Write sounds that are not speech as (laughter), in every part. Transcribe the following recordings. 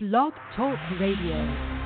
Blog Talk Radio.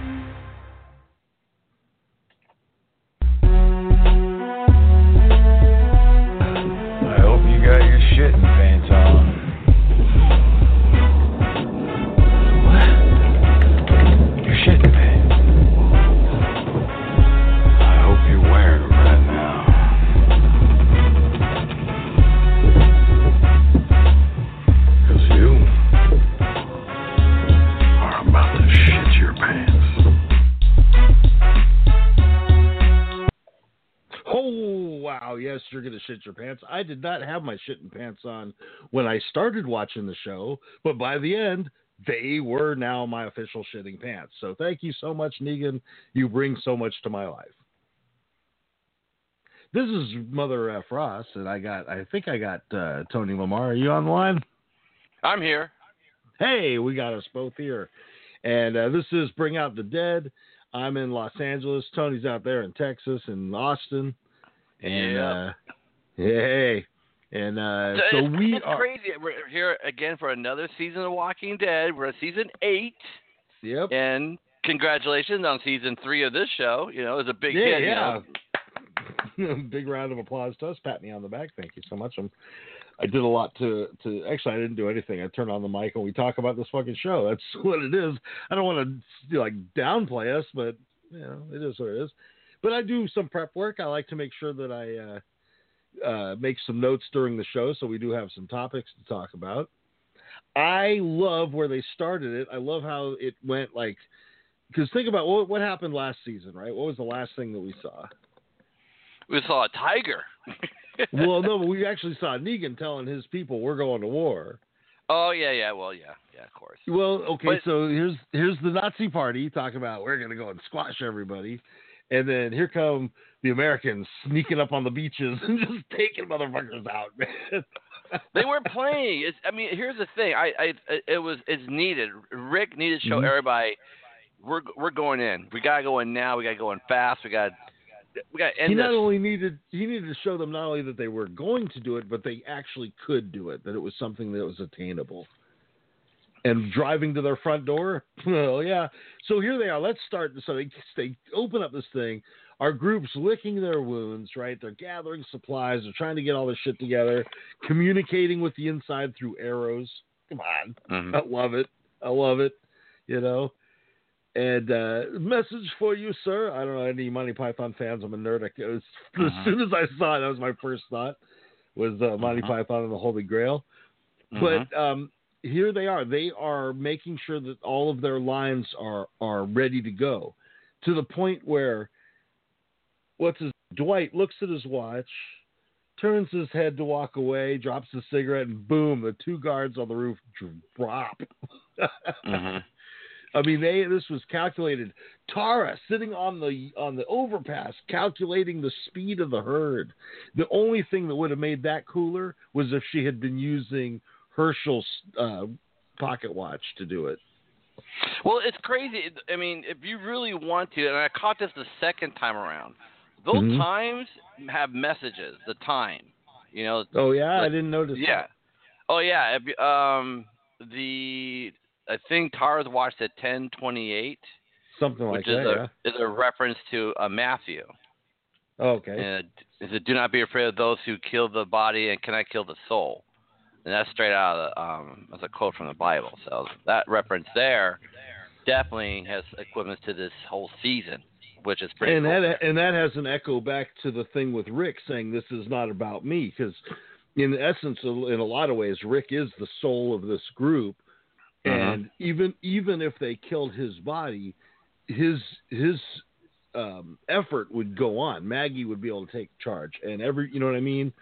You're gonna shit your pants. I did not have my shitting pants on when I started watching the show, but by the end, they were now my official shitting pants. So thank you so much, Negan. You bring so much to my life. This is Mother F. Ross, and I got I think I got uh, Tony Lamar. Are you on the line? I'm here. Hey, we got us both here. And uh, this is Bring Out the Dead. I'm in Los Angeles. Tony's out there in Texas and Austin. And Yeah. uh, hey, and uh, So it's, we it's are. crazy. We're here again for another season of Walking Dead. We're at season eight, Yep. and congratulations on season three of this show. You know, it's a big yeah, hit. you yeah. know. (laughs) Big round of applause to us. Pat me on the back. Thank you so much. I'm, I did a lot to to. Actually, I didn't do anything. I turned on the mic and we talk about this fucking show. That's (laughs) what it is. I don't want to like downplay us, but you know, it is what it is. But I do some prep work. I like to make sure that I uh, uh, make some notes during the show, so we do have some topics to talk about. I love where they started it. I love how it went. Like, because think about what what happened last season, right? What was the last thing that we saw? We saw a tiger. (laughs) well, no, but we actually saw Negan telling his people we're going to war. Oh yeah, yeah. Well, yeah, yeah. Of course. Well, okay, But- so here's here's the Nazi party talking about we're gonna go and squash everybody, and then here come the Americans sneaking up on the beaches and (laughs) just taking motherfuckers out, (laughs) man. they weren't playing. It's, I mean, here's the thing. I, I, it was, it's needed. Rick needed to show Mhm. everybody, we're, we're going in. We gotta go in now. We gotta go in fast. We got, we got he not this. only needed he needed to show them not only that they were going to do it, but they actually could do it. That it was something that was attainable. And driving to their front door, (laughs) well, yeah. So here they are. Let's start. So they they open up this thing. Our group's licking their wounds, right? They're gathering supplies. They're trying to get all this shit together, communicating with the inside through arrows. Come on, Mhm. I love it. I love it. You know. And uh, message for you, sir. I don't know any Monty Python fans. I'm a nerd. I, was, As Mhm. soon as I saw it, that was my first thought was uh, Monty Mhm. Python and the Holy Grail. Mhm. But um, here they are. They are making sure that all of their lines are are ready to go, to the point where what's his Dwight looks at his watch, turns his head to walk away, drops the cigarette, and boom, the two guards on the roof drop. (laughs) Mhm. I mean, they this was calculated. Tara sitting on the on the overpass, calculating the speed of the herd. The only thing that would have made that cooler was if she had been using Hershel's uh, pocket watch to do it. Well, it's crazy. I mean, if you really want to, and I caught this the second time around, those Mhm. times have messages. The time, you know. Oh yeah, I didn't notice. Yeah. Oh yeah. If, um, the I think Tara's watched at ten twenty eight, something like which is that. a is a reference to uh, Matthew. yeah. Okay. And it said, "Do not be afraid of those who kill the body and cannot kill the soul." And that's straight out of the, um, that's a quote from the Bible. So that reference there definitely has equivalence to this whole season, which is pretty. and cool. that and that has an echo back to the thing with Rick saying this is not about me because in essence in a lot of ways Rick is the soul of this group Uh-huh. and even even if they killed his body his his um, effort would go on Maggie would be able to take charge and every you know what I mean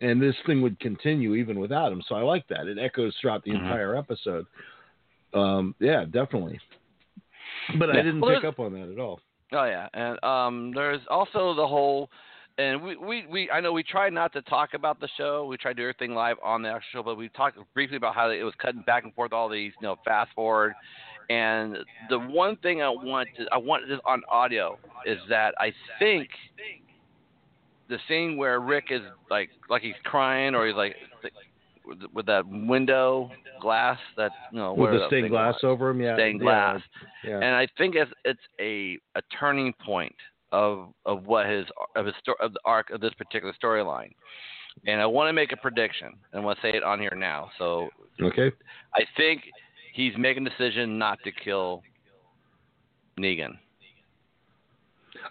and this thing would continue even without him. So I like that. It echoes throughout the Mhm. entire episode. Um, yeah definitely. But I didn't Well, pick up on that at all. Oh yeah, and um, there's also the whole, and we, we, we I know we try not to talk about the show. We try to do everything live on the actual show, but we talked briefly about how it was cutting back and forth all these, you know, fast forward. And the one thing I want to I want this on audio is that I think the scene where Rick is like like he's crying or he's like with, with that window glass that you know With the stained glass was. over him, yeah. stained yeah, glass. Yeah. And I think it's it's a a turning point of of what his of his sto- of the arc of this particular storyline. And I want to make a prediction. and I want to say it on here now. So okay. I think he's making a decision not to kill Negan.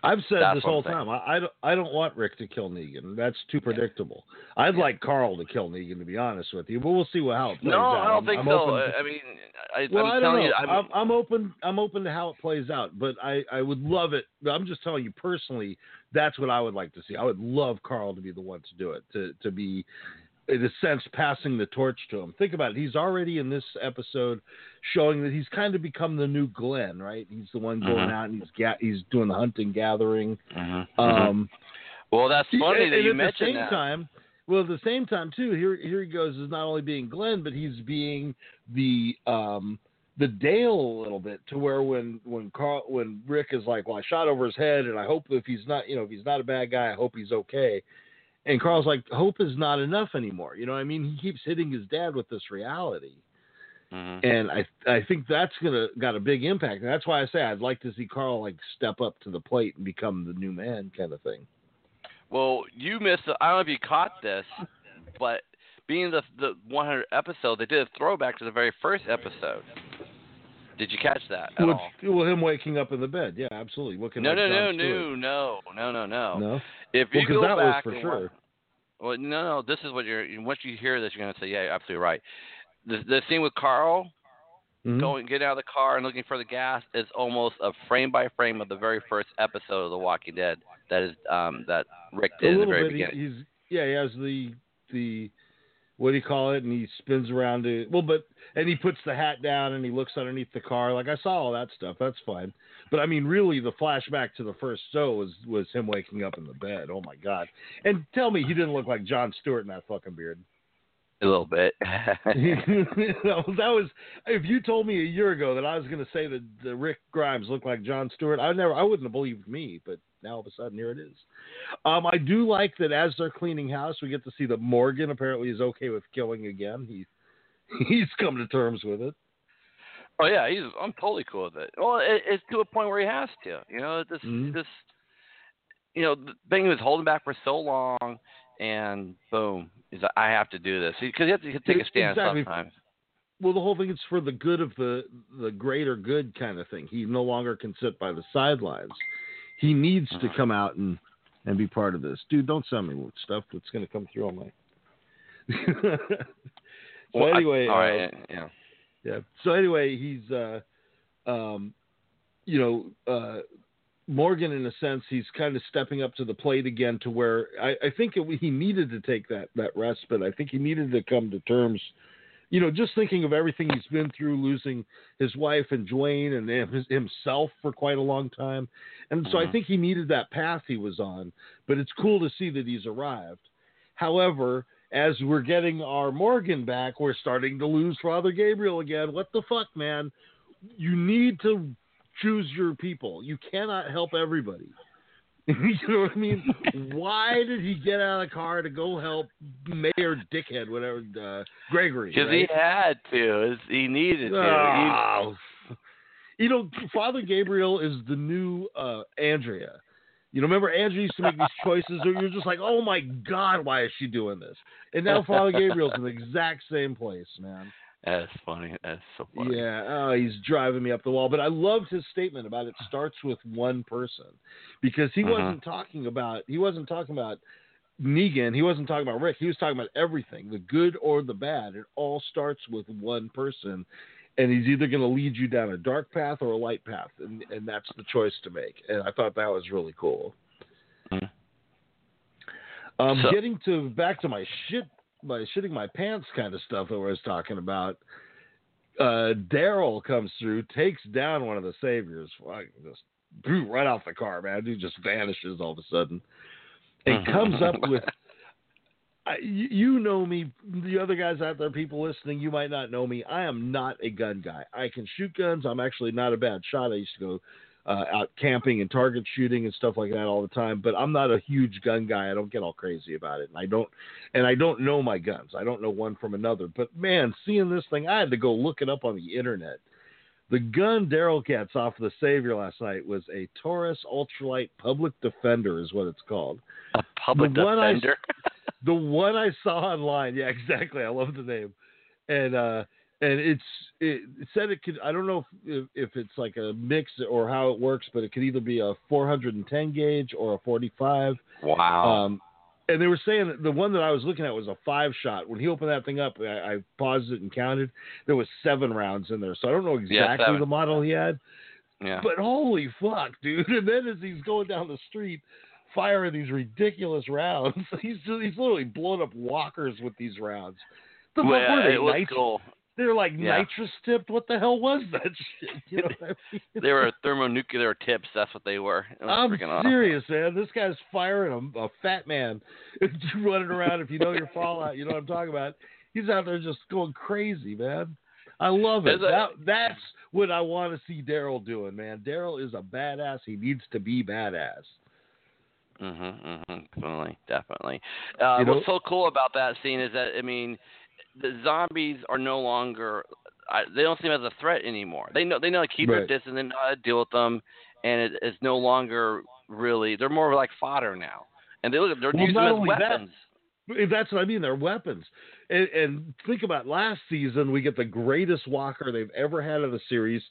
I've said That's this whole time. I, I, don't, I don't want Rick to kill Negan. That's too predictable. I'd like Carl to kill Negan, to be honest with you. But we'll see what, how it plays No, out. I don't think I'm so. to- I mean, I, well, I'm I telling you, I'm, I'm, I'm open. I'm open to how it plays out, but I, I would love it. I'm just telling you personally. That's what I would like to see. I would love Carl to be the one to do it. To to be, in a sense, passing the torch to him. Think about it. He's already in this episode showing that he's kind of become the new Glenn, right? He's the one going Mhm. out and he's ga- he's doing the hunting, gathering. Mhm. Um, well, that's funny and, that and you at the mentioned same that. time, well, at the same time too, here here he goes is not only being Glenn, but he's being the um the Dale a little bit to where when when Carl when Rick is like, well, I shot over his head, and I hope if he's not, you know, if he's not a bad guy, I hope he's okay. And Carl's like, hope is not enough anymore. You know, what I mean, he keeps hitting his dad with this reality Mhm. and I I think that's gonna got a big impact. And that's why I say I'd like to see Carl like step up to the plate and become the new man kind of thing. Well, you missed. The, I don't know if you caught this, but being the the 100 episode, they did a throwback to the very first episode. Did you catch that at all? well, him waking up in the bed, yeah, absolutely. Looking No, like no, no, no, no, no, no, no. no. If Well, go that was back for and sure. Well, no, no. This is what you're. Once you hear this, you're gonna say, "Yeah, you're absolutely right." The the scene with Carl Mhm. going, getting out of the car and looking for the gas is almost a frame by frame of the very first episode of The Walking Dead. That is um that Rick did in the very bit. beginning. he's yeah, he has the the what do you call it? And he spins around it. Well, but and he puts the hat down and he looks underneath the car. Like I saw all that stuff. That's fine. But I mean, really, the flashback to the first show was was him waking up in the bed. Oh my god! And tell me, he didn't look like Jon Stewart in that fucking beard. A little bit. (laughs) (laughs) that was- that was if you told me a year ago that I was going to say that the Rick Grimes looked like Jon Stewart, I never I wouldn't have believed me, but now all of a sudden here it is. Um, I do like that as they're cleaning house, we get to see that Morgan apparently is okay with killing again. He (laughs) he's come to terms with it. oh yeah, he's. I'm totally cool with it. Well, it, it's to a point where he has to. You know, this Mhm. this. You know, the thing he was holding back for so long, and boom, he's like, I have to do this because he has to take a stand Exactly. sometimes. Well, the whole thing is for the good of the the greater good kind of thing. He no longer can sit by the sidelines. He needs to Mhm. come out and and be part of this. Dude, don't send me stuff that's going to come through on my. (laughs) so Well, I- anyway, all uh, right, yeah. yeah. So anyway, he's uh, um, you know, uh, Morgan in a sense, he's kind of stepping up to the plate again to where I, I think it, he needed to take that that respite. I think he needed to come to terms. You know, just thinking of everything he's been through, losing his wife and Dwayne and him- himself for quite a long time, and so I Mhm. think he needed that path he was on. But it's cool to see that he's arrived. However, as we're getting our Morgan back, we're starting to lose Father Gabriel again. What the fuck, man? You need to choose your people. You cannot help everybody. (laughs) you know what I mean? Why did he get out of the car to go help Mayor Dickhead, whatever, uh, Gregory? Because right? he had to. He needed to. Oh. You know, Father Gabriel is the new uh, Andrea. You know, remember Andrea used to make these choices where you're just like, oh my God, why is she doing this? And now Father Gabriel's in the exact same place, man. That's funny. That's so funny. Yeah, oh, he's driving me up the wall. But I loved his statement about it starts with one person because he Mhm. wasn't talking about he wasn't talking about Negan. He wasn't talking about Rick. He was talking about everything, the good or the bad. It all starts with one person, and he's either going to lead you down a dark path or a light path, and and that's the choice to make. And I thought that was really cool. Mhm. Um, So- getting to back to my shit, my shitting my pants kind of stuff that I was talking about. Uh, Daryl comes through, takes down one of the saviors, fucking just right off the car, man. Dude just vanishes all of a sudden, and comes up (laughs) with. I, you know me, the other guys out there, people listening, you might not know me. I am not a gun guy. I can shoot guns. I'm actually not a bad shot. I used to go uh, out camping and target shooting and stuff like that all the time. But I'm not a huge gun guy. I don't get all crazy about it, and I don't and I don't know my guns. I don't know one from another. But man, seeing this thing, I had to go look it up on the internet. The gun Daryl gets off of the Savior last night was a Taurus Ultralight Public Defender, is what it's called. A public The one I- defender. (laughs) The one I saw online, yeah, exactly. I love the name, and uh, and it's it, said it could. I don't know if, if it's like a mix or how it works, but it could either be a 410 gauge or a 45. wow. Um, and they were saying the one that I was looking at was a five shot. When he opened that thing up, I, I paused it and counted. There was seven rounds in there, so I don't know exactly seven. the model he had. yeah. But holy fuck, dude! (laughs) And then as he's going down the street, firing these ridiculous rounds, (laughs) he's he's literally blowing up walkers with these rounds. The Well, they? it was cool. They're like Yeah. nitrous tipped. What the hell was that (laughs) shit? You know I (laughs) mean? They were thermonuclear tips. That's what they were. I'm freaking awesome. serious, man. This guy's firing a, a fat man (laughs) running around. If you know your Fallout, you know what I'm talking about. He's out there just going crazy, man. I love it. A- That, that's what I want to see Daryl doing, man. Daryl is a badass. He needs to be badass. Mhm, mhm, definitely, definitely. Uh, You know- what's so cool about that scene is that I mean, the zombies are no longer. I, they don't seem as a threat anymore. They know they know to keep their Right. distance. They know how to deal with them, and it, it's no longer really. They're more like fodder now, and they look. They're Well, using them as only that, weapons. That's what I mean. They're weapons. And, and think about last season, we get the greatest walker they've ever had in the series.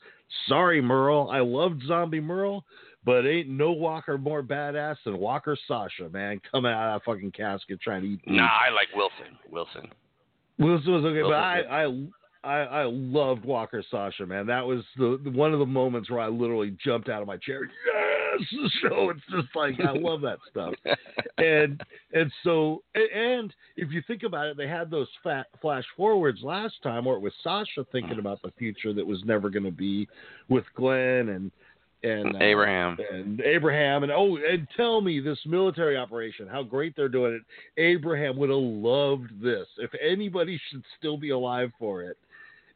Sorry, Merle. I loved Zombie Merle, but ain't no walker more badass than Walker Sasha, man. Coming out of that fucking casket trying to eat. Nah, I like Wilson. Wilson. Wilson was okay, but I, I, I, I loved Walker Sasha, man. That was the, the one of the moments where I literally jumped out of my chair. Yes, (laughs) so it's just like I love that stuff (laughs) and and so and if you think about it, they had those fat flash forwards last time, where it was Sasha thinking mm. about the future that was never going to be with Glenn and and uh, Abraham. and Abraham and oh and tell me this military operation how great they're doing it. Abraham would have loved this. If anybody should still be alive for it,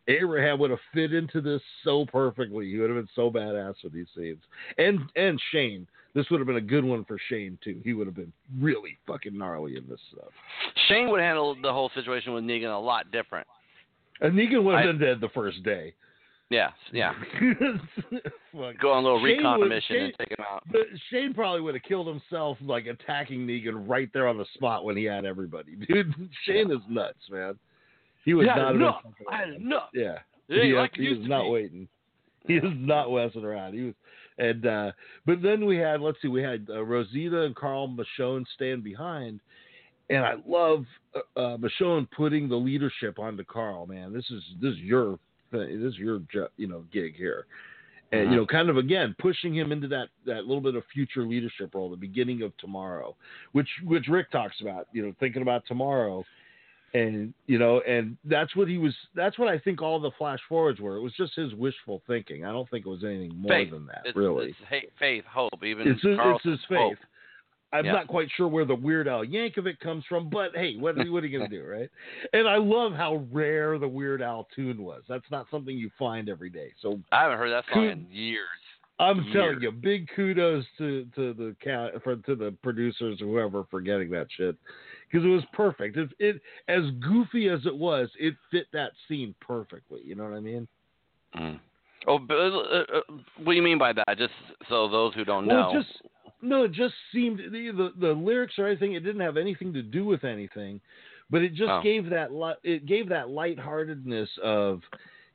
Abraham would have fit into this so perfectly. He would have been so badass with these scenes. And and Shane, this would have been a good one for Shane too. He would have been really fucking gnarly in this stuff. Shane would handle the whole situation with Negan a lot different. And Negan would have I- been dead the first day. (laughs) Yeah, yeah. Go on a little Shane recon would- mission and take him out. But Shane probably would have killed himself like attacking Negan right there on the spot when he had everybody. (laughs) Dude, Shane is nuts, man. He Yeah, not enough. I. Yeah. It he, like he was not be. waiting. He was not messing around. He was, and uh, but then we had let's see, we had uh, Rosita and Carl Michonne stand behind, and I love uh, uh, Michonne putting the leadership onto Carl. Man, this is this is your thing. This is your jo- you know gig here, and Uh-huh. you know kind of again pushing him into that that little bit of future leadership role, the beginning of tomorrow, which which Rick talks about. You know, thinking about tomorrow and you know and that's what he was that's what i think all the flash forwards were it was just his wishful thinking i don't think it was anything more Faith. than that It's, really it's faith, hope. Even it's his, it's his faith hope. I'm Yeah. not quite sure where the weird al yankovic comes from but hey what, what are you gonna do (laughs) right and i love how rare the weird al tune was that's not something you find every day so I haven't heard that song in years. I'm years. telling you, big kudos to to the for to the producers or whoever for getting that shit because it was perfect. It, it as goofy as it was, it fit that scene perfectly. You know what I mean? Mm. Oh, but, uh, uh, what do you mean by that? Just so those who don't Well, know. just no, it just seemed the, the the lyrics or anything. It didn't have anything to do with anything, but it just Oh. gave that li- it gave that lightheartedness of.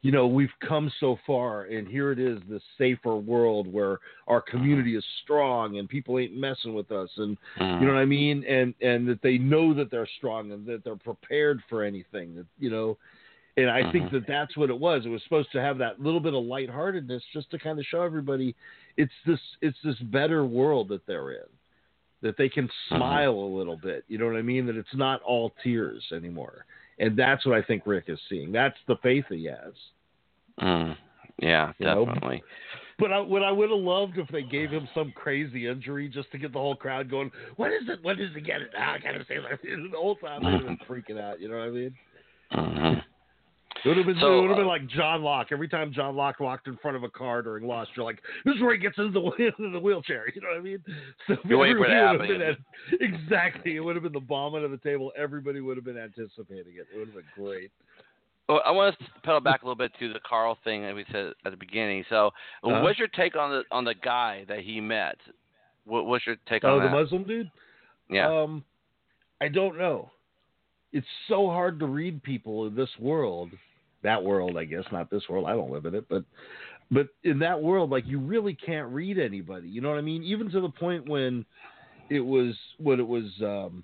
You know, we've come so far, and here it is, this safer world where our community is strong and people ain't messing with us, and Mm. you know what I mean, and and that they know that they're strong and that they're prepared for anything. That you know, and I think Mhm. that that's what it was. It was supposed to have that little bit of lightheartedness, just to kind of show everybody it's this it's this better world that they're in, that they can smile a little bit. You know what I mean? That it's not all tears anymore, and that's what I think Rick is seeing. That's the faith he has. Mm. Yeah, You know? definitely. But I, what I would have loved if they gave him some crazy injury just to get the whole crowd going, what is it? What is it? Get it? Ah, I gotta say that. (laughs) The whole time they've been freaking out. You know what I mean? hmm It would have been, So, would have been uh, like John Locke. Every time John Locke walked in front of a car during Lost, you're like, "This is where he gets into the, into the wheelchair." (laughs) You know what I mean? So You're waiting for it to everybody would have been exactly. It would have been the bomb under the table. Everybody would have been anticipating it. It would have been great. Well, I want to pedal back a little bit to the Carl thing that we said at the beginning. So, Uh-huh. what's your take on the on the guy that he met? What, what's your take on that? Oh, on the that? Muslim dude. yeah. Um, I don't know. It's so hard to read people in this world. That world, I guess, not this world. I don't live in it, but but in that world, like you really can't read anybody. You know what I mean? Even to the point when it was when it was um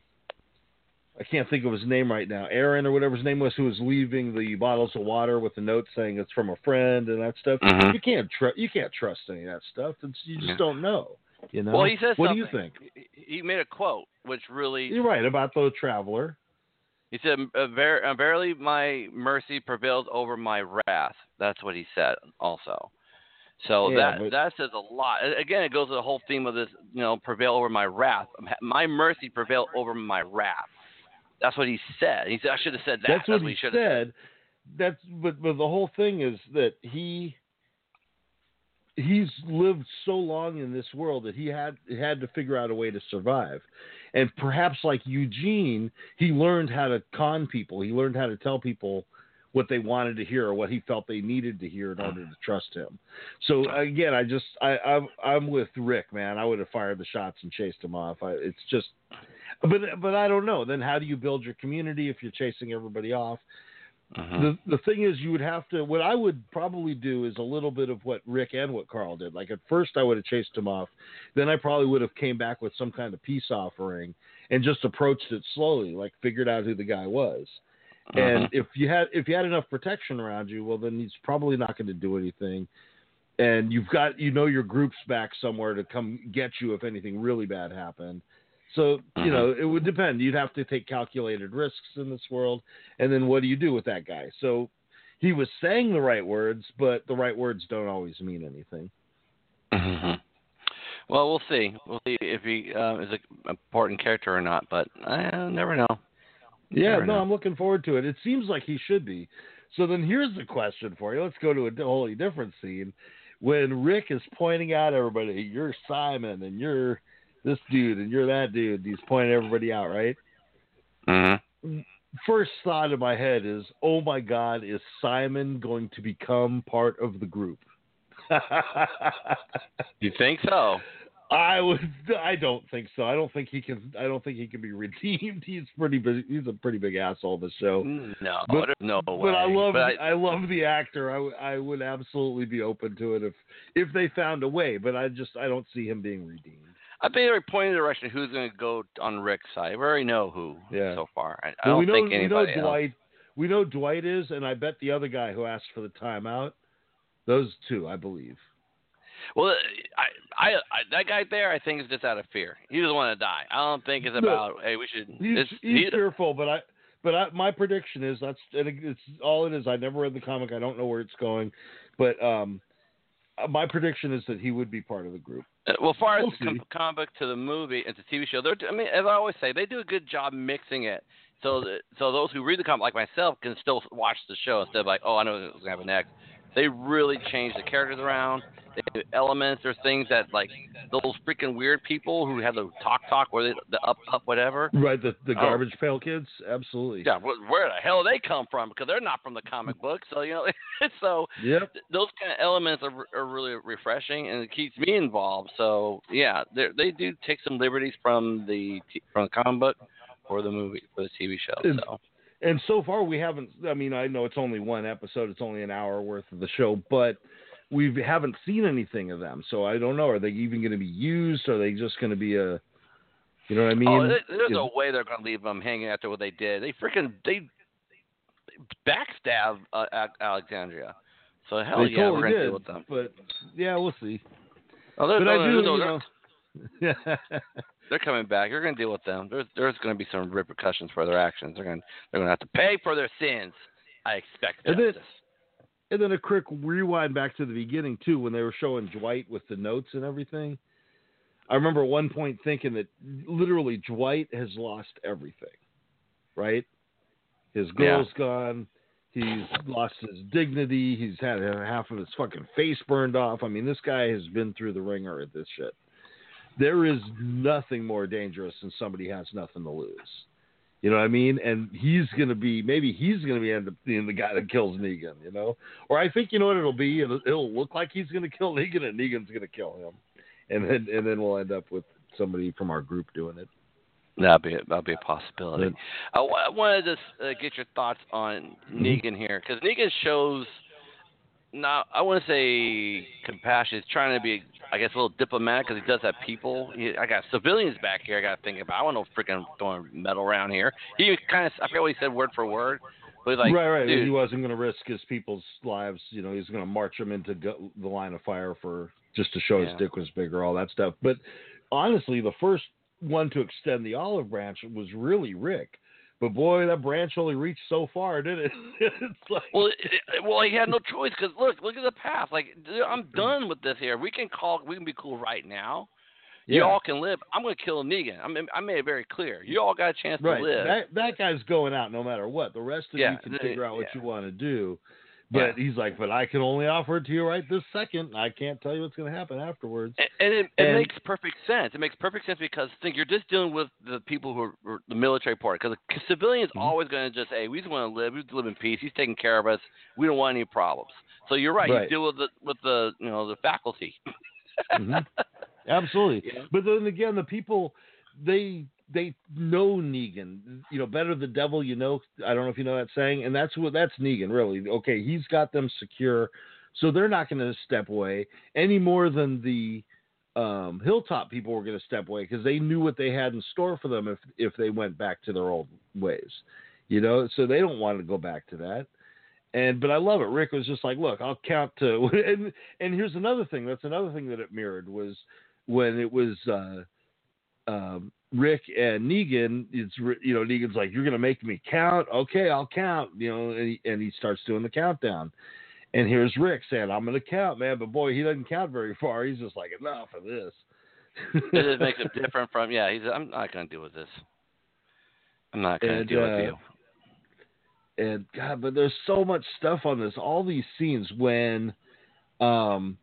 I can't think of his name right now. Aaron or whatever his name was, who was leaving the bottles of water with a note saying it's from a friend and that stuff. Mhm. You can't trust. You can't trust any of that stuff. It's, you just Yeah. don't know. You know. Well, he says What something. do you think? He- He made a quote which really You're right about the traveler. He said, "Uh, ver- uh, "Verily, my mercy prevails over my wrath." That's what he said, also. So Yeah, that but- that says a lot. Again, it goes to the whole theme of this, you know, prevail over my wrath. My mercy prevail over my wrath. That's what he said. He said, "I should have said that." That's what he he should have said. That's but but the whole thing is that he he's lived so long in this world that he had had to figure out a way to survive. And perhaps like Eugene, he learned how to con people. He learned how to tell people what they wanted to hear or what he felt they needed to hear in order to trust him. So again, I just I I'm, I'm with Rick, man. I would have fired the shots and chased him off. I, it's just but but I don't know. Then how do you build your community if you're chasing everybody off? Mhm. The the thing is, you would have to. What I would probably do is a little bit of what Rick and what Carl did. Like at first, I would have chased him off. Then I probably would have came back with some kind of peace offering and just approached it slowly, like figured out who the guy was. And Mhm. if you had if you had enough protection around you, well, then he's probably not going to do anything. And you've got you know your group's back somewhere to come get you if anything really bad happened. So you Mhm. know it would depend. You'd have to take calculated risks in this world, and then what do you do with that guy? So he was saying the right words, but the right words don't always mean anything. Mhm. Well, we'll see. We'll see if he uh, is an important character or not. But I never know. Yeah, Never no, know. I'm looking forward to it. It seems like he should be. So then here's the question for you. Let's go to a wholly different scene. When Rick is pointing out everybody, you're Simon and you're this dude and you're that dude. He's pointing everybody out, right? hmm First thought in my head is, oh my God, is Simon going to become part of the group? (laughs) You think so? I would. I don't think so. I don't think he can. I don't think he can be redeemed. (laughs) He's pretty. big- He's a pretty big asshole. The show. No, But- no way. But I love But I- I, love the actor. I would absolutely be open to it if if they found a way. But I just I don't see him being redeemed. I think they're pointing in the direction who's going to go on Rick's side. We already know who Yeah. so far. I, I don't we know think we know anybody else. Dwight. We know Dwight is, and I bet the other guy who asked for the timeout. Those two, I believe. Well, I, I, I, that guy there, I think is just out of fear. He doesn't want to die. I don't think it's No. about. Hey, we should. He's he's he- fearful, but I but I, my prediction is that's it- it's all it is. I never read the comic. I don't know where it's going, but um, my prediction is that he would be part of the group. Uh, Well, far as We'll the com- comic book to the movie and to TV show, they're. I mean, as I always say, they do a good job mixing it. So that so those who read the comic, like myself, can still watch the show instead of like, oh, I know what's gonna happen next. They really change the characters around. They do elements. There's things that like those freaking weird people who have the talk talk, where they the up up whatever. Right, the the Oh. garbage pail kids, absolutely. Yeah, where, where the hell they come from? Because they're not from the comic book. So you know, (laughs) so Yep. those kind of elements are, are really refreshing and it keeps me involved. So yeah, they they do take some liberties from the from the comic book for the movie for the TV show. So And so far, we haven't. I mean, I know it's only one episode; it's only an hour worth of the show, but we haven't seen anything of them. So I don't know. Are they even going to be used? Are they just going to be a? You know what I mean? oh, there's no way they're going to leave them hanging after what they did. They freaking they backstab uh, Alexandria. So hell they yeah, we're totally going to deal with them. But yeah, we'll see. Oh, But no, I do, no, know. (laughs) (laughs) they're coming back. You're going to deal with them. There's there's going to be some repercussions for their actions. They're going to they're going to have to pay for their sins. I expect And then- And then a quick rewind back to the beginning too, when they were showing Dwight with the notes and everything. I remember one point thinking that literally Dwight has lost everything, right? His Yeah. girl's gone, He's lost his dignity. He's had half of his fucking face burned off. I mean, this guy has been through the wringer at this shit. There is nothing more dangerous than somebody has nothing to lose. You know what I mean? And he's gonna be maybe he's gonna be end up being the guy that kills Negan. You know, or I think you know what it'll be. It'll, it'll look like he's gonna kill (laughs) Negan, and Negan's gonna kill him, and then and then we'll end up with somebody from our group doing it. That'd be that'd be a possibility. But- I, I wanted to uh, get your thoughts on Mm-hmm. Negan here because Negan shows not I want to say compassion. He's trying to be I guess a little diplomatic because he does have people. He, I got civilians back here. I got to think about. I want no freaking throwing metal around here. He kind of I forget what he said word for word, but like right, right. dude, He wasn't going to risk his people's lives. You know, he was going to march them into go- the line of fire for just to show Yeah. his dick was bigger, all that stuff. But honestly, the first one to extend the olive branch was really Rick. But boy, that branch only reached so far, didn't it? (laughs) it's like, Well, it, well, he had no choice because look, look at the path. Like. I'm done with this here. We can call, we can be cool right now. yeah. You all can live. I'm going to kill Negan. I mean, I made it very clear. You all got a chance right. to live. That that guy's going out no matter what. The rest of Yeah, you can figure out what yeah. you want to do. But he's like, but I can only offer it to you right this second. I can't tell you what's going to happen afterwards. and, and it, it and- makes perfect sense. It makes perfect sense because think you're just dealing with the people who are, are the military part. Because the civilian's Mm-hmm. always going to just, hey, we just want to live. We just live in peace. He's taking care of us. We don't want any problems. So you're right. Right. You deal with the with the you know the faculty. Mhm. (laughs) Absolutely. Yeah. But then again, the people they they know Negan. You know, better the devil you know. I don't know if you know that saying, and that's what that's Negan really. Okay, he's got them secure, so they're not going to step away any more than the um, hilltop people were going to step away because they knew what they had in store for them if if they went back to their old ways. You know, so they don't want to go back to that. And but I love it. Rick was just like, look, I'll count to (laughs) and and here's another thing. That's another thing that it mirrored was when it was uh, um, Rick and Negan. It's you know Negan's like, you're gonna make me count. Okay, I'll count. You know, and he, and he starts doing the countdown. And here's Rick saying, I'm gonna count, man. But boy, he doesn't count very far. He's just like, enough of this. it just makes him (laughs) different from yeah. He's I'm not to deal with this. I'm not to And, deal uh, with you. and God, but there's so much stuff on this. All these scenes when, um,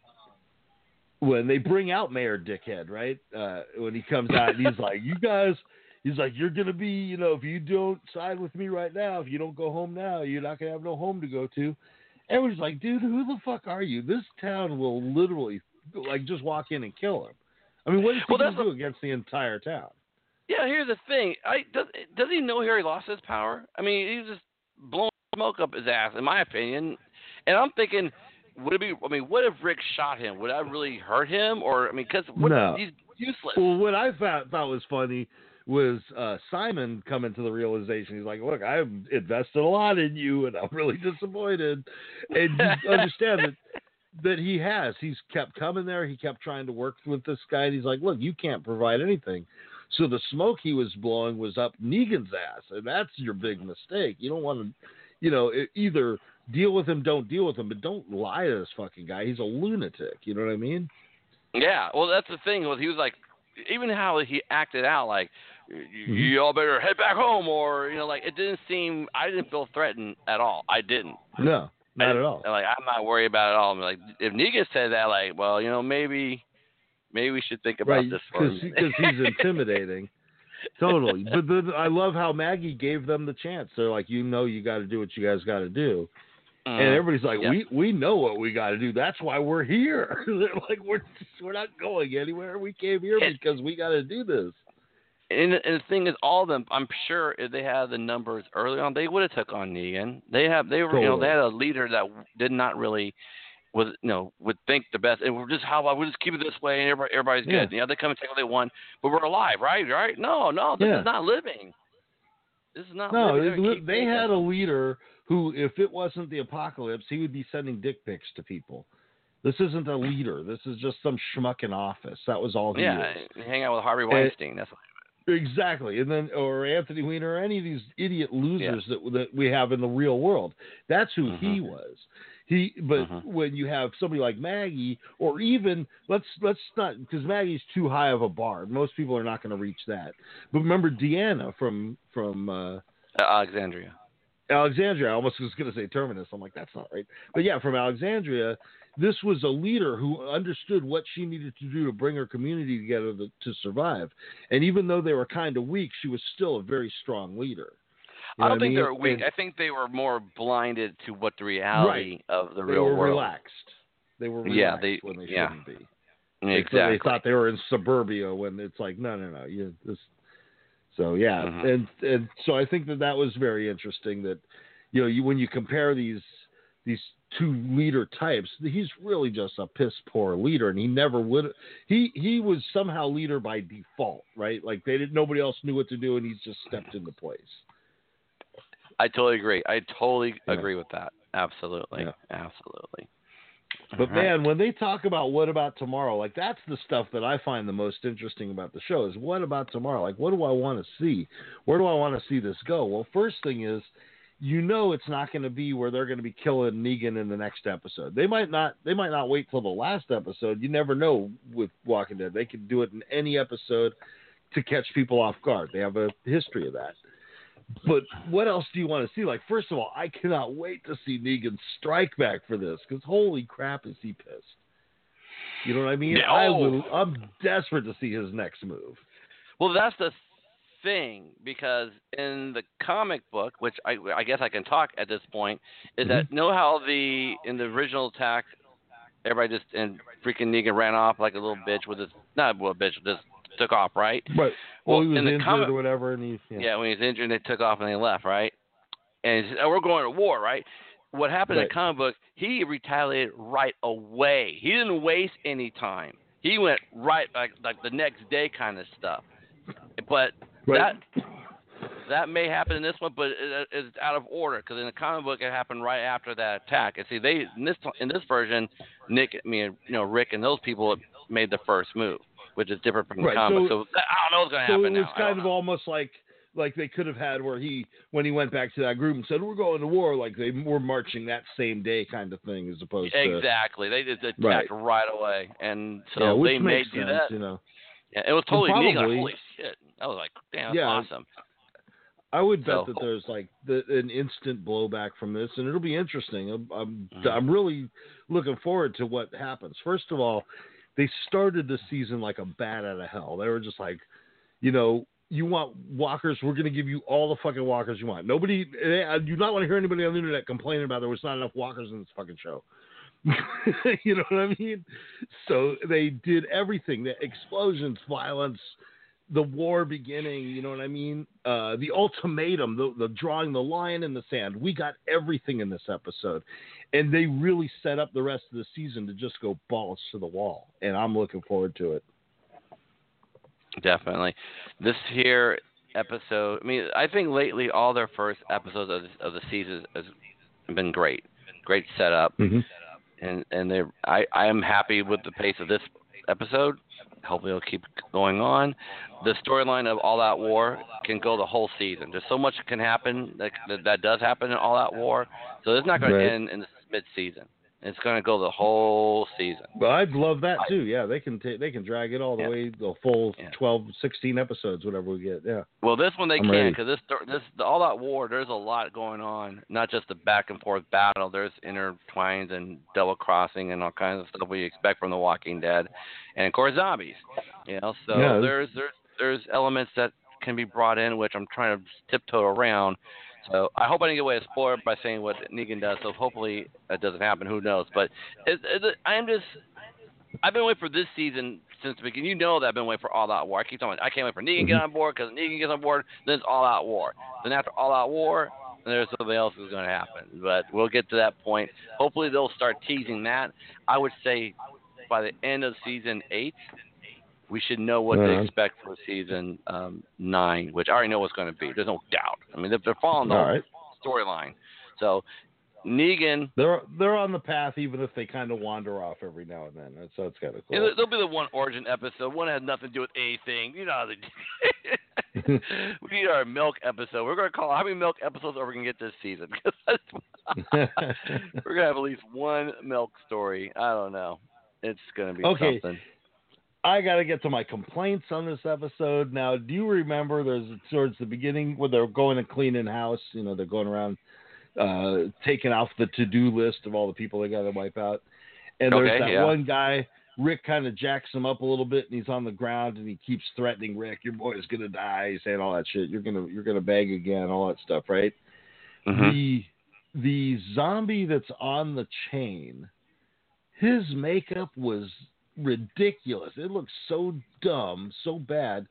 when they bring out Mayor Dickhead, right? Uh, when he comes out and he's (laughs) like, "You guys," he's like, "You're gonna be, you know, if you don't side with me right now, if you don't go home now, you're not gonna have no home to go to." Everyone's like, "Dude, who the fuck are you? This town will literally, like, just walk in and kill him." I mean, what is he Well, gonna do against the entire town? Yeah, here's the thing. I does does he know Harry lost his power? I mean, he's just blowing smoke up his ass, in my opinion. And I'm thinking, would it be? I mean, what if Rick shot him? Would that really hurt him? Or I mean, because No. he's useless. Well, what I thought, thought was funny was uh, Simon coming to the realization. He's like, "Look, I've invested a lot in you, and I'm really disappointed." And you (laughs) understand that that he has. He's kept coming there. He kept trying to work with this guy. And he's like, "Look, you can't provide anything." So the smoke he was blowing was up Negan's ass, and that's your big mistake. You don't want to, you know, either deal with him, don't deal with him, but don't lie to this fucking guy. He's a lunatic. You know what I mean? Yeah, well, that's the thing. Was he was like, even how he acted out, like, you, mm-hmm. you all better head back home, or you know, like it didn't seem. I didn't feel threatened at all. I didn't. No, not at all. Like I'm not worried about it at all. I'm like, if Negan said that, like, well, you know, maybe, maybe we should think about right this for because he's (laughs) intimidating totally but then i love how maggie gave them the chance they're like you know you got to do what you guys got to do and Mhm. everybody's like Yeah. we we know what we got to do that's why we're here (laughs) they're like we're we're not going anywhere we came here And- because we got to do this And, and the thing is, all of them. I'm sure if they had the numbers early on, they would have took on Negan. They have, they were, you know, they had a leader that did not really, was, you know, would think the best. And we're just how about we just keep it this way, and everybody, everybody's Yeah. good. You know, they come and take what they want, but we're alive, right? Right? No, no, this Yeah. is not living. This is not no living. they, They're gonna keep they doing had a leader who if it wasn't the apocalypse he would be sending dick pics to people this isn't a leader this is just some schmuck in office that was all he Yeah, is hang out with Harvey Weinstein. That's what, Exactly, and then or Anthony Weiner, or any of these idiot losers that that we have in the real world. That's who he Mhm. was. He, but Mhm. when you have somebody like Maggie, or even let's let's not because Maggie's too high of a bar. Most people are not going to reach that. But remember Deanna from from uh, Alexandria. Alexandria. I almost was going to say Terminus. I'm like, that's not right. But yeah, from Alexandria, this was a leader who understood what she needed to do to bring her community together to, to survive. And even though they were kind of weak, she was still a very strong leader. You I don't think mean? they were weak. And- I think they were more blinded to what the reality of the they real were world. relaxed. They were Yeah, relaxed they- when they yeah. shouldn't be. Yeah, Exactly. They thought they were in suburbia when it's like, no, no, no. You this. So yeah, Mhm. and and so I think that that was very interesting. That you know, you when you compare these these two leader types, he's really just a piss poor leader, and he never would. He he was somehow leader by default, right? Like they didn't. Nobody else knew what to do, and he's just stepped into place. I totally agree. I totally Yeah. agree with that. Absolutely. Yeah. Absolutely. But right. man, when they talk about what about tomorrow, like that's the stuff that I find the most interesting about the show is what about tomorrow? Like what do I want to see? Where do I want to see this go? Well, first thing is you know it's not going to be where they're going to be killing Negan in the next episode. They might not they might not wait till the last episode. You never know with Walking Dead. They can do it in any episode to catch people off guard. They have a history of that. But what else do you want to see? Like, first of all, I cannot wait to see Negan strike back for this because holy crap, is he pissed? You know what I mean? Yeah, I oh. will, I'm desperate to see his next move. Well, that's the thing because in the comic book, which I, I guess I can talk at this point, is Mm-hmm. that know how the in the original attack, everybody just and freaking Negan ran off like a little bitch with his not well bitch just took off right. Right. Well, Well, he was in the injured comic- or whatever, and he. Yeah. when he was injured, they took off and they left right. And he said, oh, we're going to war, right? What happened in the comic book? He retaliated right away. He didn't waste any time. He went right like like the next day kind of stuff. But Right. that that may happen in this one, but it, it's out of order because in the comic book it happened right after that attack. And see, they in this in this version, Nick, I mean, you know, Rick and those people made the first move, which is different from the Right, comic. so- So, I don't know what's going to so happen it was now. Kind of know. almost like like they could have had where he when he went back to that group and said we're going to war like they were marching that same day kind of thing as opposed to Exactly. They just attacked Right. right, away, and so yeah, they may makes do sense, that. you know. Yeah, it was totally neat. Like, holy shit! I was like, damn, that's Yeah. awesome. I would bet So- that there's like the, an instant blowback from this, and it'll be interesting. I'm I'm, Mhm. I'm really looking forward to what happens. First of all, they started the season like a bat out of hell. They were just like, you know, you want walkers, we're going to give you all the fucking walkers you want. Nobody, I do not want to hear anybody on the internet complaining about there was not enough walkers in this fucking show. (laughs) you know what I mean? So they did everything: the explosions, violence, the war beginning. You know what I mean? Uh, the ultimatum, the, the drawing the line in the sand. We got everything in this episode, and they really set up the rest of the season to just go balls to the wall. And I'm looking forward to it. Definitely. This here episode. I mean, I think lately all their first episodes of, the- of the season has been great. Great setup, Mm-hmm. and and they. I I am happy with the pace of this episode. Hopefully, it'll keep going on. The storyline of All Out War can go the whole season. There's so much can happen that that, that does happen in All Out War. So it's not going Right. to end in the mid season. It's going to go the whole season. Well, I'd love that too. Yeah, they can ta- they can drag it all the Yeah. way the full Yeah. 12, 16 episodes, whatever we get. Yeah. Well, this one they I'm can because this this All that War. There's a lot going on. Not just the back and forth battle. There's intertwines and double crossing and all kinds of stuff we expect from The Walking Dead, and of course zombies. You know, so Yeah. there's there's there's elements that can be brought in, which I'm trying to tiptoe around. So I hope I didn't get away with spoiler by saying what Negan does. So hopefully it doesn't happen. Who knows? But it, it, I'm just I've been waiting for this season since the beginning. You know that I've been waiting for All Out War. I keep telling you, I can't wait for Negan to get mm-hmm. on board because Negan gets on board, then it's All Out War. Then after All Out War, then there's something else that's going to happen. But we'll get to that point. Hopefully they'll start teasing that. I would say by the end of season eight, we should know what to expect for season um, nine, which I already know what's going to be. There's no doubt. I mean, they're, they're following the right. storyline. So Negan They're they're on the path, even if they kind of wander off every now and then. So that's kind of Yeah, cool. there- there'll be the one origin episode. One has nothing to do with anything. You know how they do. (laughs) we need our milk episode. We're gonna call how many milk episodes are we gonna get this season? (laughs) (laughs) we're gonna have at least one milk story. I don't know. It's gonna be Okay. something. I got to get to my complaints on this episode. Now, do you remember there's towards the beginning where they're going and cleaning house? You know, they're going around uh, taking off the to do list of all the people they got to wipe out. And there's Okay, that yeah. one guy, Rick kind of jacks him up a little bit and he's on the ground and he keeps threatening Rick, your boy is going to die, He's saying all that shit. You're going to you're going to beg again, all that stuff, right? Mhm. the the zombie that's on the chain, his makeup was ridiculous. It looks so dumb, so bad.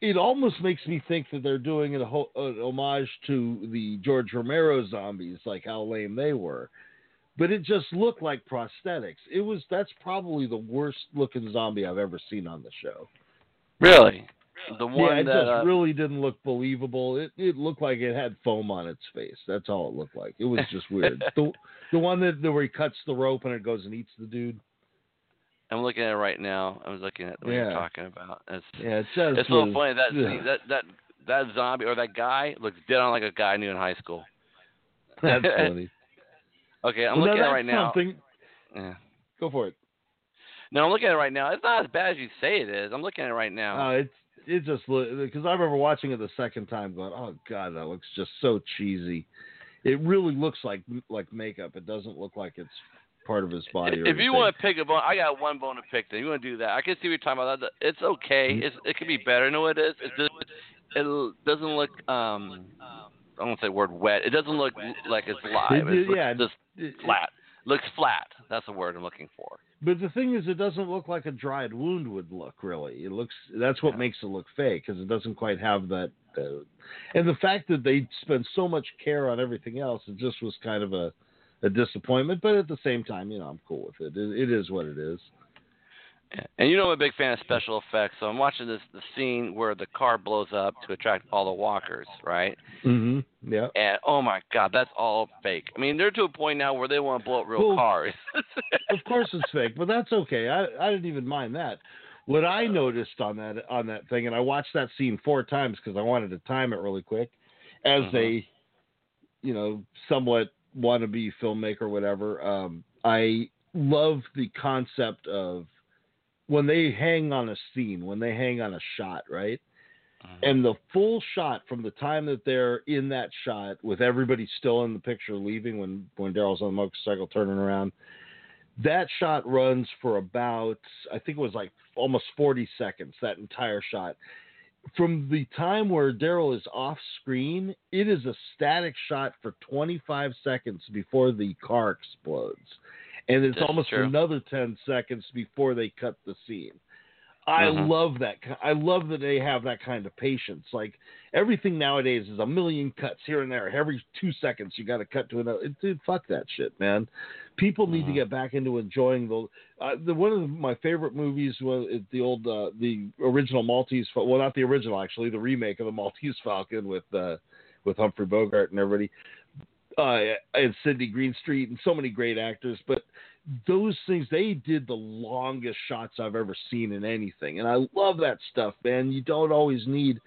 It almost makes me think that they're doing a ho- an homage to the George Romero zombies, like how lame they were. But it just looked like prosthetics. It was that's probably the worst looking zombie I've ever seen on the show. Really? The one yeah, it that just uh, really didn't look believable. It it looked like it had foam on its face. That's all it looked like. It was just weird. (laughs) the the one that where he cuts the rope and it goes and eats the dude. I'm looking at it right now. I was looking at what Yeah. you're talking about. It's Yeah, it just it's so was- funny that yeah. that that that zombie or that guy looks dead on like a guy I knew in high school. (laughs) That's (laughs) funny. Okay, I'm Well, looking at it right now. Something. Yeah. Go for it. No, I'm looking at it right now. It's not as bad as you say it is. I'm looking at it right now. Uh, it's it just because I remember watching it the second time, going, "Oh God, that looks just so cheesy." It really looks like like makeup. It doesn't look like it's part of his body. or if you want to pick a bone, I got one bone to pick. Then you want to do that? I can see what you're talking about. That It's okay. Mm-hmm. It's, it could be better. You know what it is? It just it doesn't look. Um, I won't say the word wet. It doesn't look like it's live. It- yeah, just It- flat. Looks flat. That's the word I'm looking for. But the thing is, it doesn't look like a dried wound would look. Really, it looks. That's what Yeah. makes it look fake because it doesn't quite have that. Uh, and the fact that they spend so much care on everything else, it just was kind of a, a disappointment. But at the same time, you know, I'm cool with it. It, it is what it is. And you know I'm a big fan of special effects, so I'm watching this the scene where the car blows up to attract all the walkers, right? Mm-hmm. Yeah. And oh my god, that's all fake. I mean, they're to a point now where they want to blow up real Well, cars. (laughs) of course it's fake, but that's okay. I I didn't even mind that. What I noticed on that on that thing, and I watched that scene four times because I wanted to time it really quick, as Mhm. a, you know, somewhat wannabe filmmaker, whatever. Um, I love the concept of when they hang on a scene, when they hang on a shot, right? and the full shot from the time that they're in that shot with everybody still in the picture leaving when when Daryl's on the motorcycle turning around that shot runs for about I think it was like almost 40 seconds that entire shot from the time where Daryl is off screen it is a static shot for 25 seconds before the car explodes and it's This is almost true. another 10 seconds before they cut the scene I Mhm. love that. I love that they have that kind of patience. Like everything nowadays is a million cuts here and there. Every two seconds, you got to cut to another. Dude, fuck that shit, man. People need to Mhm. get back into enjoying the. Uh, the one of my favorite movies was the old, uh, the original Maltese. Well, not the original, actually, the remake of the Maltese Falcon with uh, with Humphrey Bogart and everybody, uh, and Sidney Greenstreet and so many great actors. But those things they did the longest shots I've ever seen in anything, and I love that stuff, man. You don't always need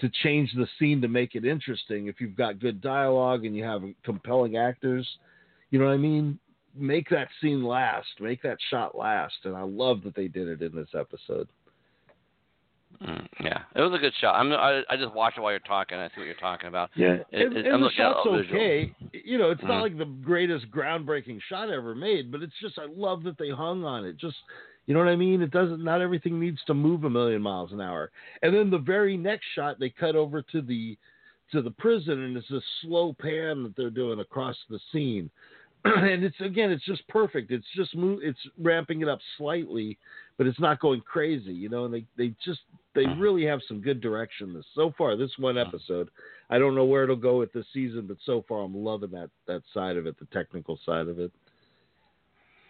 to change the scene to make it interesting if you've got good dialogue and you have compelling actors. You know what I mean? Make that scene last, make that shot last, and I love that they did it in this episode. Mm, yeah, it was a good shot. I'm, I, I just watched it while you're talking. I see what you're talking about. Yeah, It- and, it- and I'm the shot's all visual. okay. You know, it's Mhm. not like the greatest groundbreaking shot ever made, but it's just I love that they hung on it. Just you know what I mean? It doesn't. Not everything needs to move a million miles an hour. And then the very next shot, they cut over to the to the prison, and it's a slow pan that they're doing across the scene. (clears throat) and it's again, it's just perfect. It's just move. It's ramping it up slightly, but it's not going crazy. You know, and they they just they Mhm. really have some good direction. This so far, this one episode. I don't know where it'll go with this season, but so far I'm loving that that side of it, the technical side of it.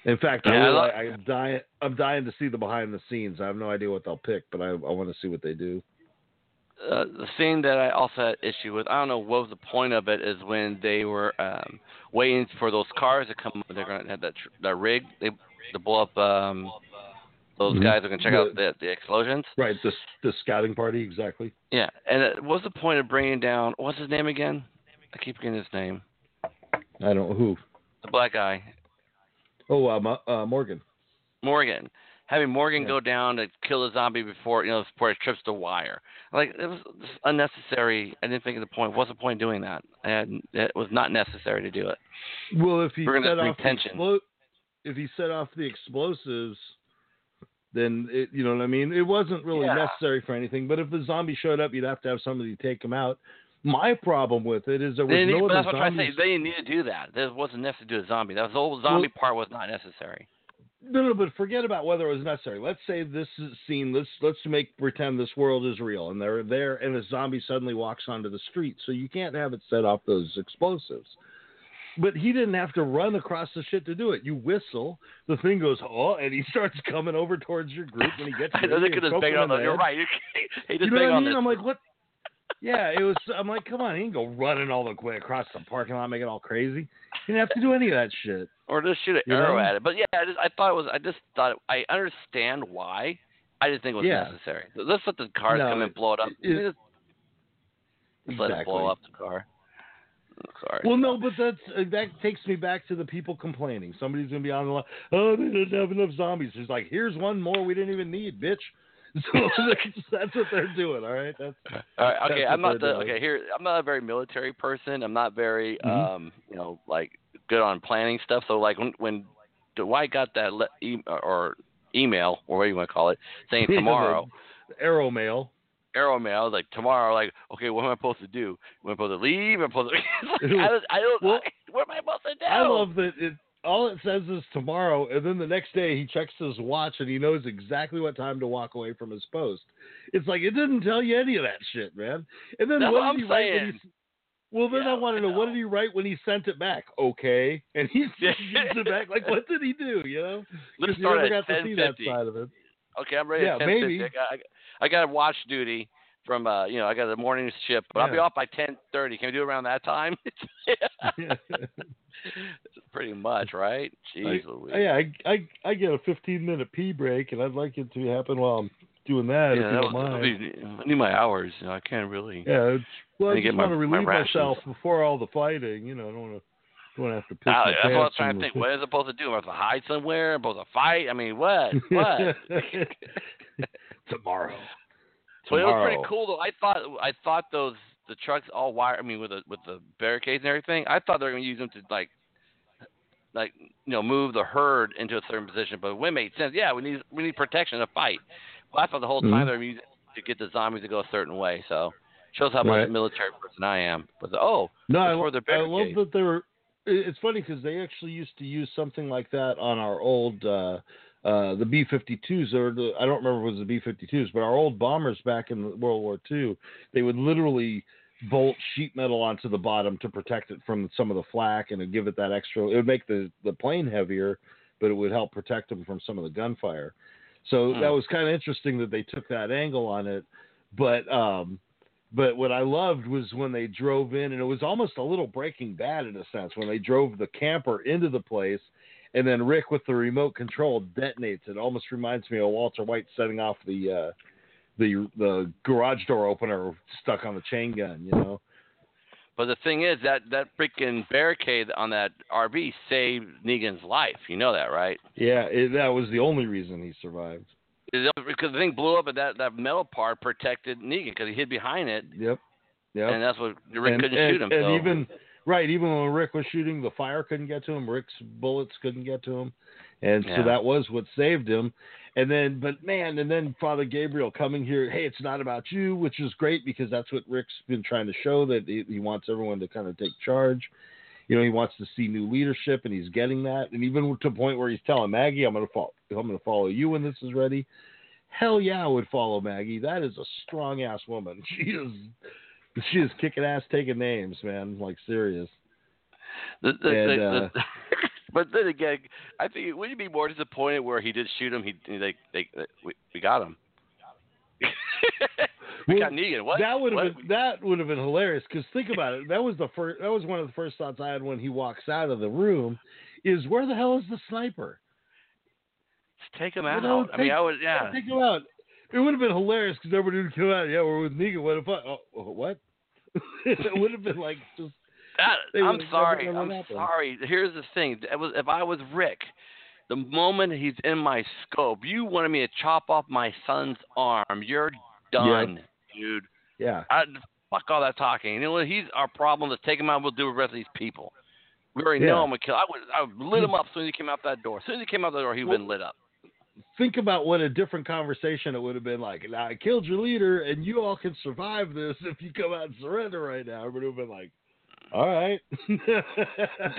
In fact, I Yeah, I really, lo- I'm dying. I'm dying to see the behind the scenes. I have no idea what they'll pick, but I, I want to see what they do. uh, the scene that I also had issue with, I don't know what was the point of it, is when they were um, waiting for those cars to come. They're going to have that tr- that rig they to blow up. Um, those Mhm. guys are going to check out The- the, the explosions. Right, the the scouting party exactly. Yeah, and it, what's the point of bringing down? What's his name again? I keep forgetting his name. I don't know who. The black guy, Oh, uh, uh, Morgan. Morgan. having Morgan Yeah. go down to kill the zombie before you know before it trips the wire. Like it was unnecessary. I didn't think of the point. What's the point of doing that? And it was not necessary to do it. Well, if he We're set off the explo- if he set off the explosives, then it, you know what I mean. It wasn't really Yeah. necessary for anything. But if the zombie showed up, you'd have to have somebody take him out. My problem with it is there was They no that's what I'm trying to say. They didn't need to do that. There wasn't necessary to do a zombie. That was the whole zombie part was not necessary. No, no, but forget about whether it was necessary. Let's say this scene. Let's let's make pretend this world is real, and they're there, and a zombie suddenly walks onto the street. So you can't have it set off those explosives. But he didn't have to run across the shit to do it. You whistle, the thing goes oh, and he (laughs) starts coming over towards your group when he gets. (laughs) I know they ready could and have poke banged him on the. You're right. (laughs) He just You know what I mean? the. I'm like, what? Yeah, it was. I'm like, come on, he didn't go running all the way across the parking lot, making all crazy. He didn't have to do any of that shit. or just shoot an You arrow know? at it. But yeah, I, just, I thought it was. I just thought I understand why. I just think it was Yeah. necessary. Let's let the cars No, come and blow it up. it- just, just let it blow up the car. Sorry. Well, no, but that's uh, that takes me back to the people complaining. Somebody's gonna be on the line. Oh, they didn't have enough zombies. It's like, here's one more we didn't even need, bitch. (laughs) So (laughs) that's what they're doing. All right, that's All right, okay, I'm not the doing. okay here. I'm not a very military person. I'm not very Mhm. um you know like good on planning stuff. So like when when Dwight got that le- e- or email or what do you want to call it saying (laughs) tomorrow arrow mail. Arrow mail like tomorrow like okay what am I supposed to do? Am I supposed to leave? Am I supposed to? (laughs) Like, I don't. I don't Well, (laughs) what am I supposed to do? I love that it. All it says is tomorrow, and then the next day he checks his watch and he knows exactly what time to walk away from his post. It's like it didn't tell you any of that shit, man. And then That's what what did he write when he? Well, then Yeah, I want to I know, what did he write when he sent it back? Okay, and he (laughs) gives it back. Like, what did he do? You know, Let's 'Cause you start never at got to see that side of it. Okay, I'm ready Yeah, at 10:50. maybe. I got, I got I got watch duty from uh you know I got a morning shift, but I'll be off by 10:30. Can we do it around that time? (laughs) (laughs) Pretty much, right? Jeez Louise. yeah, I, I I get a 15 minute pee break, and I'd like it to happen while I'm doing that. Yeah, that was- mind. I need my hours. You know, I can't really. Yeah, it's, well, I me just want to relieve myself before all the fighting. You know, I don't want to don't have to piss my that's what I was trying to think. What is it supposed to do? Am I supposed to hide somewhere? Am I supposed to fight? I mean, what? (laughs) What? Tomorrow. But it was pretty cool though. I thought I thought those the trucks all wire. I mean, with the with the barricades and everything. I thought they were going to use them to like like you know move the herd into a certain position. But it made sense, yeah, we need we need protection to fight. Well, I thought the whole time Mhm. they were using it to get the zombies to go a certain way. So shows how much Right. a military person I am. But oh, No, I, It's for lo- the I love that they were. It's funny because they actually used to use something like that on our old uh, uh, the B-52s, or the, I don't remember if it was the B-52s, but our old bombers back in World War II, they would literally bolt sheet metal onto the bottom to protect it from some of the flak and give it that extra. It would make the the plane heavier, but it would help protect them from some of the gunfire. So Hmm. that was kind of interesting that they took that angle on it, but. um but what I loved was when they drove in, and it was almost a little Breaking Bad in a sense when they drove the camper into the place, and then Rick with the remote control detonates. It almost reminds me of Walter White setting off the uh, the the garage door opener stuck on the chain gun. You know? but the thing is that that freaking barricade on that RV saved Negan's life. You know that, right? Yeah, it, that was the only reason he survived. Because the thing blew up, and that that metal part protected Negan because he hid behind it, Yep. Yep. and that's what Rick and, couldn't and- shoot him. And so. even right, even when Rick was shooting, the fire couldn't get to him. Rick's bullets couldn't get to him, and Yeah. so that was what saved him. And then, but man, and then Father Gabriel coming here. Hey, it's not about you, which is great because that's what Rick's been trying to show that he, he wants everyone to kind of take charge. You know, he wants to see new leadership, and he's getting that. And even to the point where he's telling Maggie, "I'm going to follow. I'm going to follow you when this is ready." Hell yeah, I would follow Maggie. That is a strong ass woman. (laughs) She is (laughs) she is kicking ass taking names, man. Like serious. The, the, And, the, uh, (laughs) but then again, I think would you be more disappointed where he did shoot him? He they they, they we, we got him. (laughs) we Well, got Negan. What? That would have been that would have been hilarious because think about it. That was the first. That was one of the first thoughts I had when he walks out of the room. Is where the hell is the sniper? Just take him You out. know, I mean, take- I would. Yeah. Take him out. It would have been hilarious because everybody would come out. Yeah, we're with Negan. What the? Oh, oh, what? (laughs) it would have been like just. That, (laughs) I'm sorry. I'm happened. sorry. Here's the thing. It was if I was Rick, The moment he's in my scope, you wanted me to chop off my son's arm. You're done, dude. Yeah. I, fuck all that talking. You know what? He's our problem. Let's take him out. We'll do the rest of these people. We already Yeah. know I'm gonna kill. I would. I would lit him up as soon as he came out that door. As soon as he came out that door, he would have been lit up. Think about what a different conversation it would have been like. Now, I killed your leader, and you all can survive this (laughs) if you come out and surrender right now. Everybody would have been like, all right.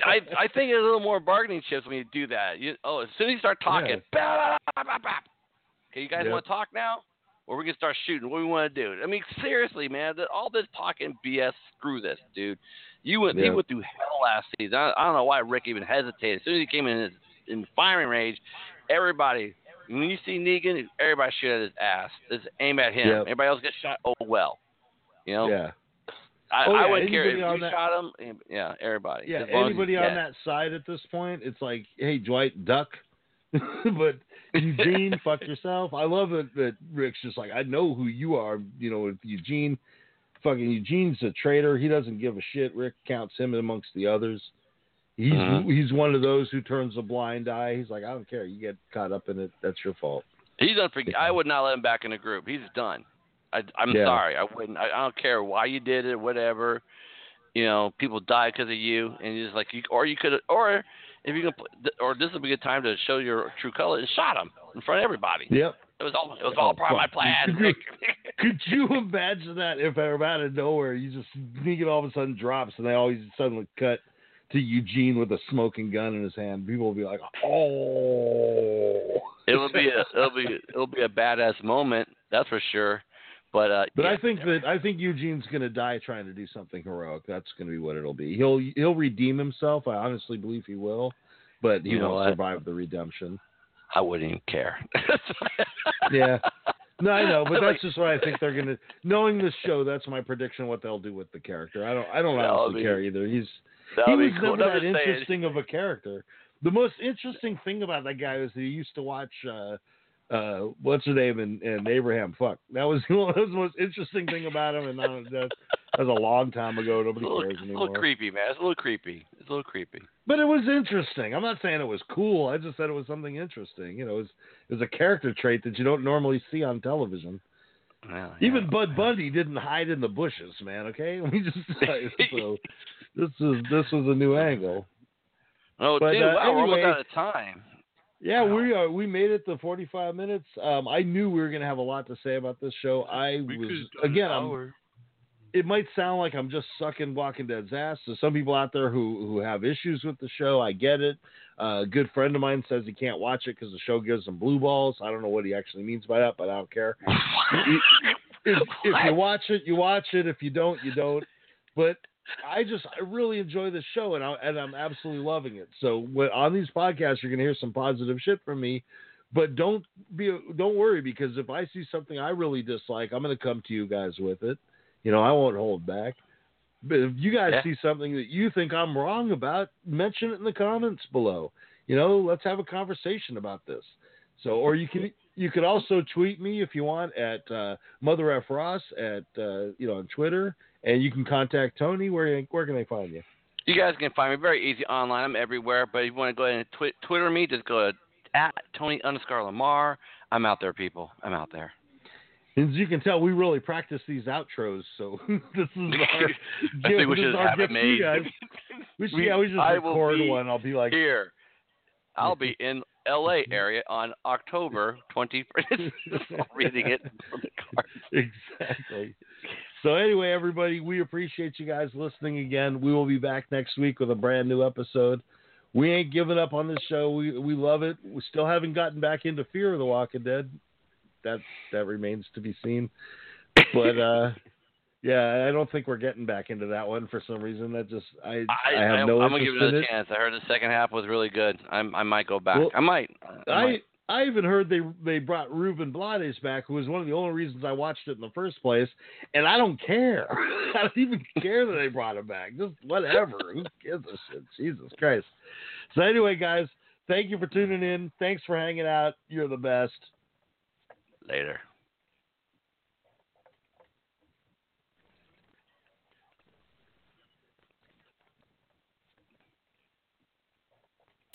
I I think it's a little more bargaining chips when you do that. You, oh, as soon as you start talking, Yeah. bah, bah, bah, okay, you guys Yep. want to talk now, or we can start shooting? What do we want to do? I mean, seriously, man, that, all this talking BS. Screw this, dude. You went he Yeah. went through hell last season. I, I don't know why Rick even hesitated. As soon as he came in in firing range, everybody. When you see Negan, everybody shoot at his ass. Just aim at him. Yep. Everybody else gets shot. Oh well. You know, yeah. I, Oh, I wouldn't care if you that- shot him. Yeah, everybody. Yeah, As long as anybody on that side at this point, it's like, hey, Dwight, duck. (laughs) but Eugene, (laughs) fuck yourself. I love it that Rick's just like, I know who you are. You know, Eugene, fucking Eugene's a traitor. He doesn't give a shit. Rick counts him amongst the others. He's Mhm. he's one of those who turns a blind eye. He's like, I don't care. You get caught up in it. That's your fault. He's for. I would not let him back in the group. He's done. I, I'm Yeah. sorry. I wouldn't. I, I don't care why you did it, whatever. You know, people die because of you, and you just like you, or you could, or if you can, or this would be a good time to show your true color and shot him in front of everybody. Yep. It was all. It was all Oh, part of my plan. Could you- (laughs) Could you imagine that if out of nowhere you just Negan all of a sudden drops and they always suddenly cut to Eugene with a smoking gun in his hand? People will be like, "Oh!" It'll be a. It'll be. It'll be a badass moment. That's for sure. But uh, But yeah, I think that I think Eugene's going to die trying to do something heroic. That's going to be what it'll be. He'll he'll redeem himself. I honestly believe he will, but he You know won't survive the redemption. I wouldn't even care. (laughs) Yeah. No, I know, but that's just what I think they're gonna. Knowing this show, that's my prediction. What they'll do with the character, I don't. I don't honestly be- care either. He's That he was cool. never that interesting of a character. The most interesting thing about that guy was that he used to watch. Uh, uh, what's her name and, in Abraham? Fuck, that was (laughs) that was the most interesting thing about him, and that, that was a long time ago. It's Nobody little, cares it's a little creepy, man. It's a little creepy. It's a little creepy. But it was interesting. I'm not saying it was cool. I just said it was something interesting. You know, it was it was a character trait that you don't normally see on television. Yeah, Even. Bud Bundy didn't hide in the bushes, man. Okay, (laughs) we just (laughs) so this is this was a new angle. Oh, but, dude, uh, wow, we're almost out of time. Yeah, Wow. we are. We made it to 45 minutes. Um, I knew we were going to have a lot to say about this show. I was again. I'm, it might sound like I'm just sucking Walking Dead's ass. So some people out there who who have issues with the show, I get it. Uh, a good friend of mine says he can't watch it because the show gives him blue balls. I don't know what he actually means by that, but I don't care. (laughs) if, if you watch it, you watch it. If you don't, you don't. But I just I really enjoy this show, and I and I'm absolutely loving it. So when, on these podcasts, you're gonna hear some positive shit from me. But don't be don't worry because if I see something I really dislike, I'm gonna come to you guys with it. You know, I won't hold back. But if you guys Yeah. see something that you think I'm wrong about, mention it in the comments below. You know, let's have a conversation about this. So, or you can you could also tweet me if you want at uh, Mother F Ross at uh, you know on Twitter, and you can contact Tony. Where where can they find you? You guys can find me very easy online. I'm everywhere. But if you want to go ahead and twi- Twitter me, just go to at Tony underscore Lamar. I'm out there, people. I'm out there. As you can tell, we really practice these outros, so (laughs) this is (laughs) our I think we should have it gift to you made. (laughs) We should, We- yeah, we just I record be one. I'll be like, Here, I'll be in L.A. area on October 20th. (laughs) (laughs) reading it from the card. exactly. So anyway, everybody, we appreciate you guys listening again. We will be back next week with a brand new episode. We ain't giving up on this show. We we love it. We still haven't gotten back into Fear of the Walking Dead. That that remains to be seen. But uh yeah, I don't think we're getting back into that one for some reason. That just I I, I, have no am gonna give it a chance. I heard the second half was really good. I, I might go back. Well, I might. I, I might. I even heard they they brought Ruben Blades back, who was one of the only reasons I watched it in the first place, and I don't care. (laughs) I don't even care that they brought him back. Just whatever. (laughs) Who gives a shit? Jesus Christ. So anyway, guys, thank you for tuning in. Thanks for hanging out. You're the best. later.